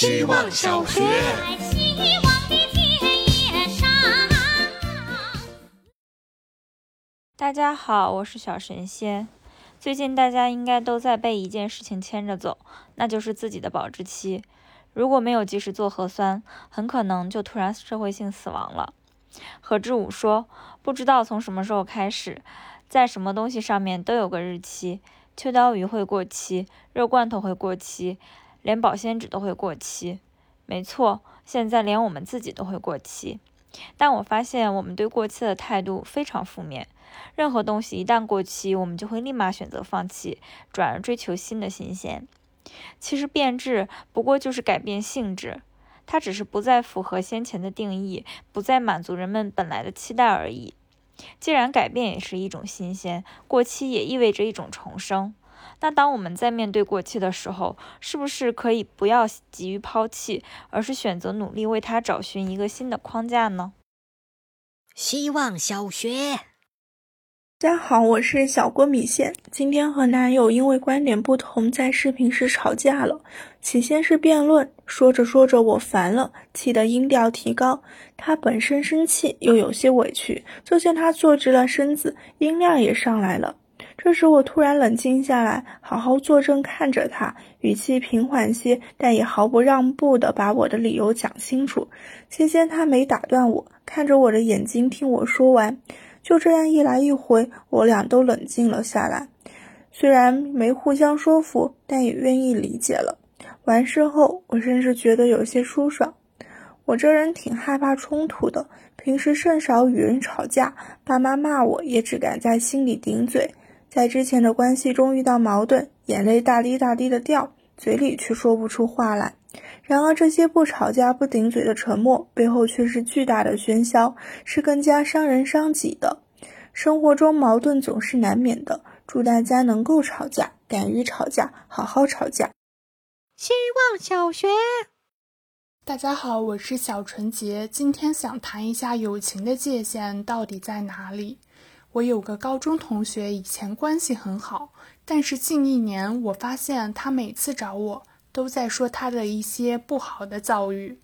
希望小学。大家好，我是小神仙。最近大家应该都在被一件事情牵着走，那就是自己的保质期。如果没有及时做核酸，很可能就突然社会性死亡了。何志武说：“不知道从什么时候开始，在什么东西上面都有个日期，秋刀鱼会过期，肉罐头会过期，连保鲜纸都会过期。没错，现在连我们自己都会过期。但我发现我们对过期的态度非常负面。”任何东西一旦过期，我们就会立马选择放弃，转而追求新的新鲜。其实变质不过就是改变性质，它只是不再符合先前的定义，不再满足人们本来的期待而已。既然改变也是一种新鲜，过期也意味着一种重生。那当我们在面对过期的时候，是不是可以不要急于抛弃，而是选择努力为它找寻一个新的框架呢？希望小学。大家好，我是小郭米线。今天和男友因为观点不同，在视频时吵架了。起先是辩论，说着说着我烦了，气得音调提高。他本身生气，又有些委屈，就见他坐直了身子，音量也上来了。这时我突然冷静下来，好好坐正看着他，语气平缓些，但也毫不让步的把我的理由讲清楚。期间他没打断我，看着我的眼睛听我说完。就这样一来一回，我俩都冷静了下来。虽然没互相说服，但也愿意理解了。完事后，我甚至觉得有些舒爽。我这人挺害怕冲突的，平时甚少与人吵架，爸妈骂我也只敢在心里顶嘴。在之前的关系中遇到矛盾，眼泪大滴大滴的掉，嘴里却说不出话来。然而，这些不吵架、不顶嘴的沉默背后，却是巨大的喧嚣，是更加伤人伤己的。生活中矛盾总是难免的，祝大家能够吵架，敢于吵架，好好吵架。希望小学，大家好，我是小纯洁，今天想谈一下友情的界限到底在哪里。我有个高中同学，以前关系很好，但是近一年，我发现他每次找我。都在说他的一些不好的遭遇，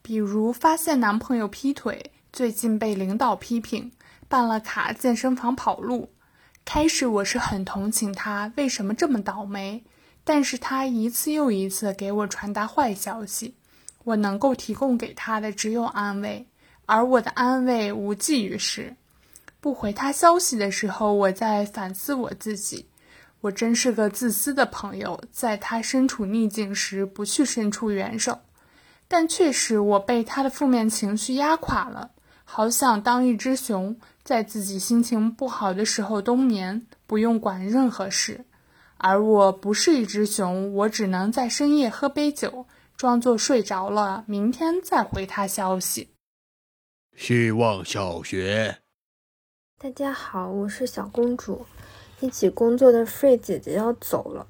比如发现男朋友劈腿，最近被领导批评，办了卡健身房跑路。开始我是很同情他，为什么这么倒霉？但是他一次又一次给我传达坏消息，我能够提供给他的只有安慰，而我的安慰无济于事。不回他消息的时候，我在反思我自己。我真是个自私的朋友，在他身处逆境时不去伸出援手，但确实我被他的负面情绪压垮了。好想当一只熊，在自己心情不好的时候冬眠，不用管任何事。而我不是一只熊，我只能在深夜喝杯酒，装作睡着了，明天再回他消息。希望小学，大家好，我是小公主。一起工作的 Free 姐姐要走了，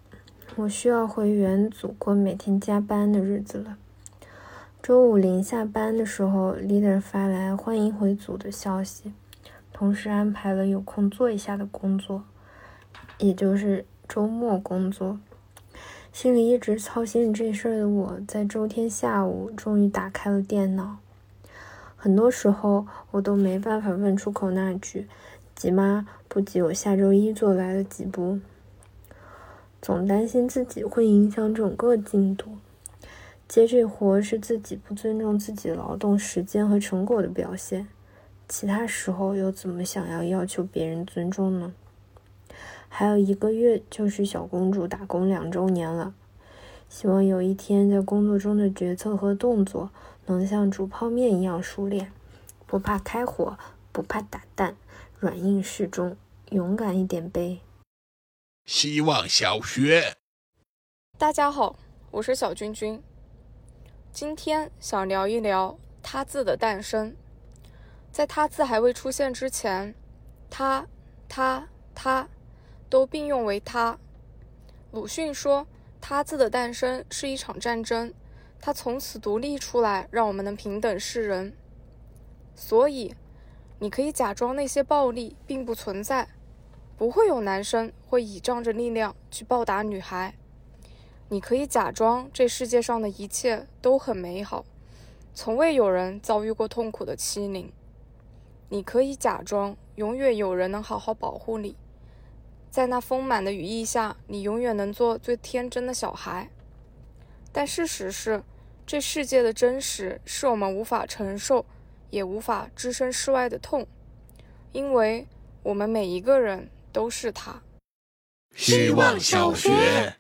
我需要回原组过每天加班的日子了。周五临下班的时候，leader 发来欢迎回组的消息，同时安排了有空做一下的工作，也就是周末工作。心里一直操心这事儿的我，在周天下午终于打开了电脑。很多时候，我都没办法问出口那句。急吗？不急，我下周一做来得及不？总担心自己会影响整个进度。接这活是自己不尊重自己劳动时间和成果的表现，其他时候又怎么想要要求别人尊重呢？还有一个月就是小公主打工两周年了，希望有一天在工作中的决策和动作能像煮泡面一样熟练，不怕开火，不怕打蛋。软硬适中，勇敢一点呗。希望小学，大家好，我是小君君。今天想聊一聊“他”字的诞生。在“他”字还未出现之前，“他”“他”“他”都并用为“他”。鲁迅说：“他”字的诞生是一场战争，他从此独立出来，让我们能平等视人。所以。你可以假装那些暴力并不存在，不会有男生会倚仗着力量去暴打女孩。你可以假装这世界上的一切都很美好，从未有人遭遇过痛苦的欺凌。你可以假装永远有人能好好保护你，在那丰满的羽翼下，你永远能做最天真的小孩。但事实是，这世界的真实是我们无法承受，也无法置身事外的痛，因为我们每一个人都是他。希望小学。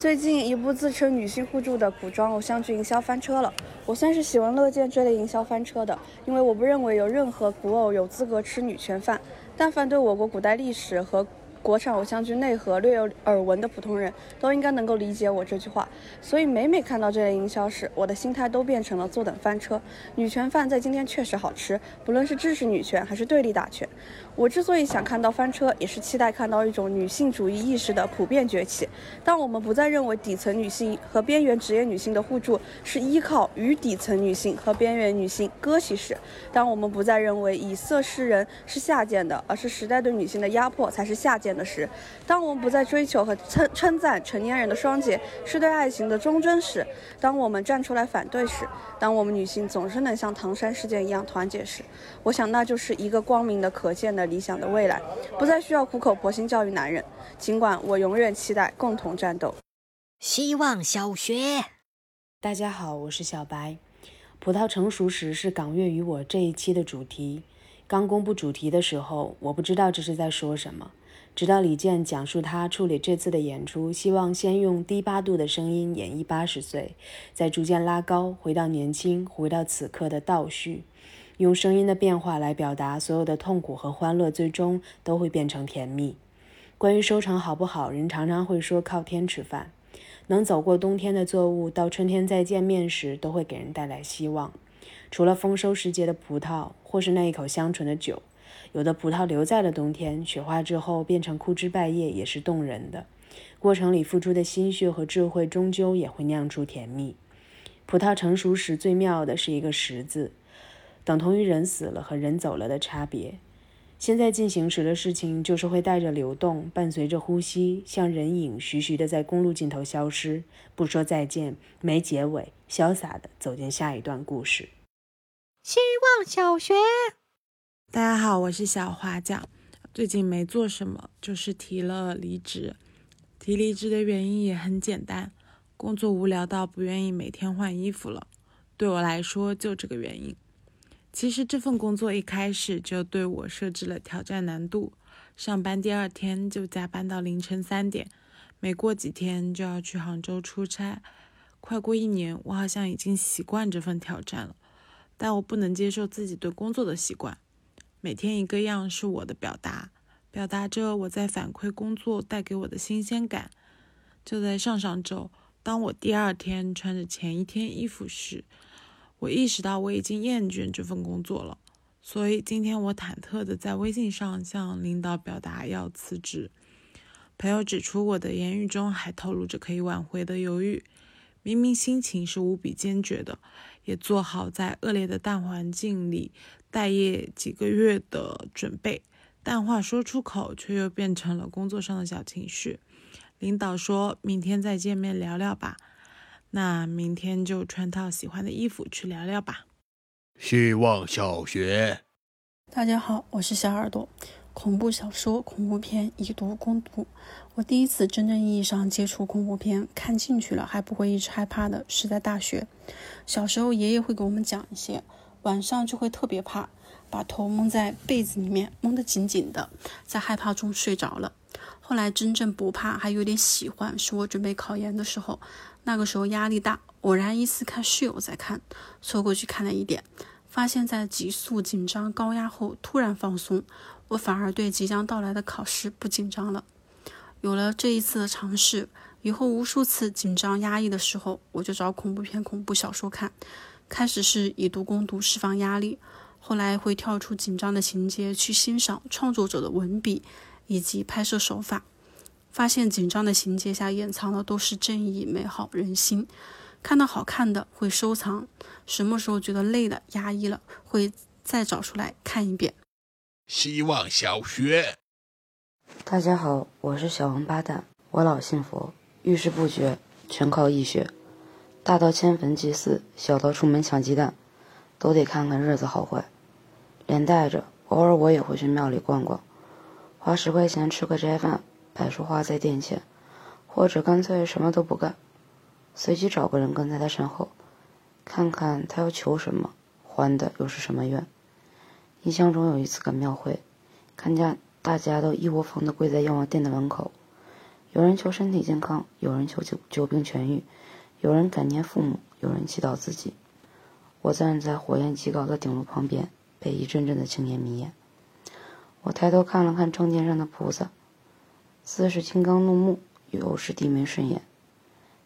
最近一部自称女性互助的古装偶像剧营销翻车了，我算是喜闻乐见这类营销翻车的，因为我不认为有任何古偶有资格吃女权饭。但凡对我国古代历史和国产偶像剧内核略有耳闻的普通人都应该能够理解我这句话，所以每每看到这类营销时，我的心态都变成了坐等翻车。女权饭在今天确实好吃，不论是支持女权还是对立打拳。我之所以想看到翻车，也是期待看到一种女性主义意识的普遍崛起。当我们不再认为底层女性和边缘职业女性的互助是依靠与底层女性和边缘女性割席时，当我们不再认为以色示人是下贱的，而是时代对女性的压迫才是下贱的时，当我们不再追求和称称赞成年人的双节是对爱情的忠贞时，当我们站出来反对时，当我们女性总是能像唐山事件一样团结时，我想那就是一个光明的、可见的。理想的未来，不再需要苦口婆心教育男人。尽管我永远期待共同战斗。希望小学，大家好，我是小白。葡萄成熟时是港乐与我这一期的主题。刚公布主题的时候，我不知道这是在说什么。直到李健讲述他处理这次的演出，希望先用低八度的声音演绎八十岁，再逐渐拉高，回到年轻，回到此刻的倒叙。用声音的变化来表达所有的痛苦和欢乐，最终都会变成甜蜜。关于收成好不好，人常常会说靠天吃饭。能走过冬天的作物，到春天再见面时，都会给人带来希望。除了丰收时节的葡萄，或是那一口香醇的酒，有的葡萄留在了冬天，雪化之后变成枯枝败叶，也是动人的。过程里付出的心血和智慧，终究也会酿出甜蜜。葡萄成熟时，最妙的是一个“十”字。等同于人死了和人走了的差别。现在进行时的事情，就是会带着流动，伴随着呼吸，像人影徐徐地在公路尽头消失，不说再见，没结尾，潇洒地走进下一段故事。希望小学，大家好，我是小花酱。最近没做什么，就是提了离职。提离职的原因也很简单，工作无聊到不愿意每天换衣服了。对我来说，就这个原因。其实这份工作一开始就对我设置了挑战难度，上班第二天就加班到凌晨三点，没过几天就要去杭州出差。快过一年，我好像已经习惯这份挑战了，但我不能接受自己对工作的习惯。每天一个样是我的表达，表达着我在反馈工作带给我的新鲜感。就在上上周，当我第二天穿着前一天衣服时，我意识到我已经厌倦这份工作了，所以今天我忐忑的在微信上向领导表达要辞职。朋友指出我的言语中还透露着可以挽回的犹豫，明明心情是无比坚决的，也做好在恶劣的大环境里待业几个月的准备，但话说出口却又变成了工作上的小情绪。领导说明天再见面聊聊吧。那明天就穿套喜欢的衣服去聊聊吧。希望小学，大家好，我是小耳朵。恐怖小说、恐怖片以毒攻毒。我第一次真正意义上接触恐怖片，看进去了还不会一直害怕的，是在大学。小时候爷爷会给我们讲一些，晚上就会特别怕，把头蒙在被子里面，蒙得紧紧的，在害怕中睡着了。后来真正不怕，还有点喜欢，是我准备考研的时候。那个时候压力大，偶然一次看室友在看，凑过去看了一点，发现在急速紧张高压后突然放松，我反而对即将到来的考试不紧张了。有了这一次的尝试，以后无数次紧张压抑的时候，我就找恐怖片、恐怖小说看。开始是以毒攻毒释放压力，后来会跳出紧张的情节去欣赏创作者的文笔以及拍摄手法。发现紧张的情节下掩藏的都是正义、美好、人心。看到好看的会收藏，什么时候觉得累了、压抑了，会再找出来看一遍。希望小学，大家好，我是小王八蛋，我老信佛。遇事不决，全靠易学。大到迁坟祭祀，小到出门抢鸡蛋，都得看看日子好坏。连带着，偶尔我也会去庙里逛逛，花十块钱吃个斋饭，摆束花在殿前，或者干脆什么都不干，随机找个人跟在他身后，看看他要求什么，还的又是什么愿。印象中有一次赶庙会，看见大家都一窝蜂的跪在阎王殿的门口，有人求身体健康，有人求久久病痊愈，有人感念父母，有人祈祷自己。我站在火焰极高的顶炉旁边。被一阵阵的青烟迷眼，我抬头看了看正殿上的菩萨，似是金刚怒目，又是低眉顺眼。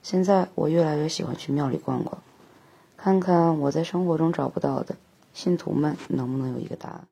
现在我越来越喜欢去庙里逛逛，看看我在生活中找不到的信徒们能不能有一个答案。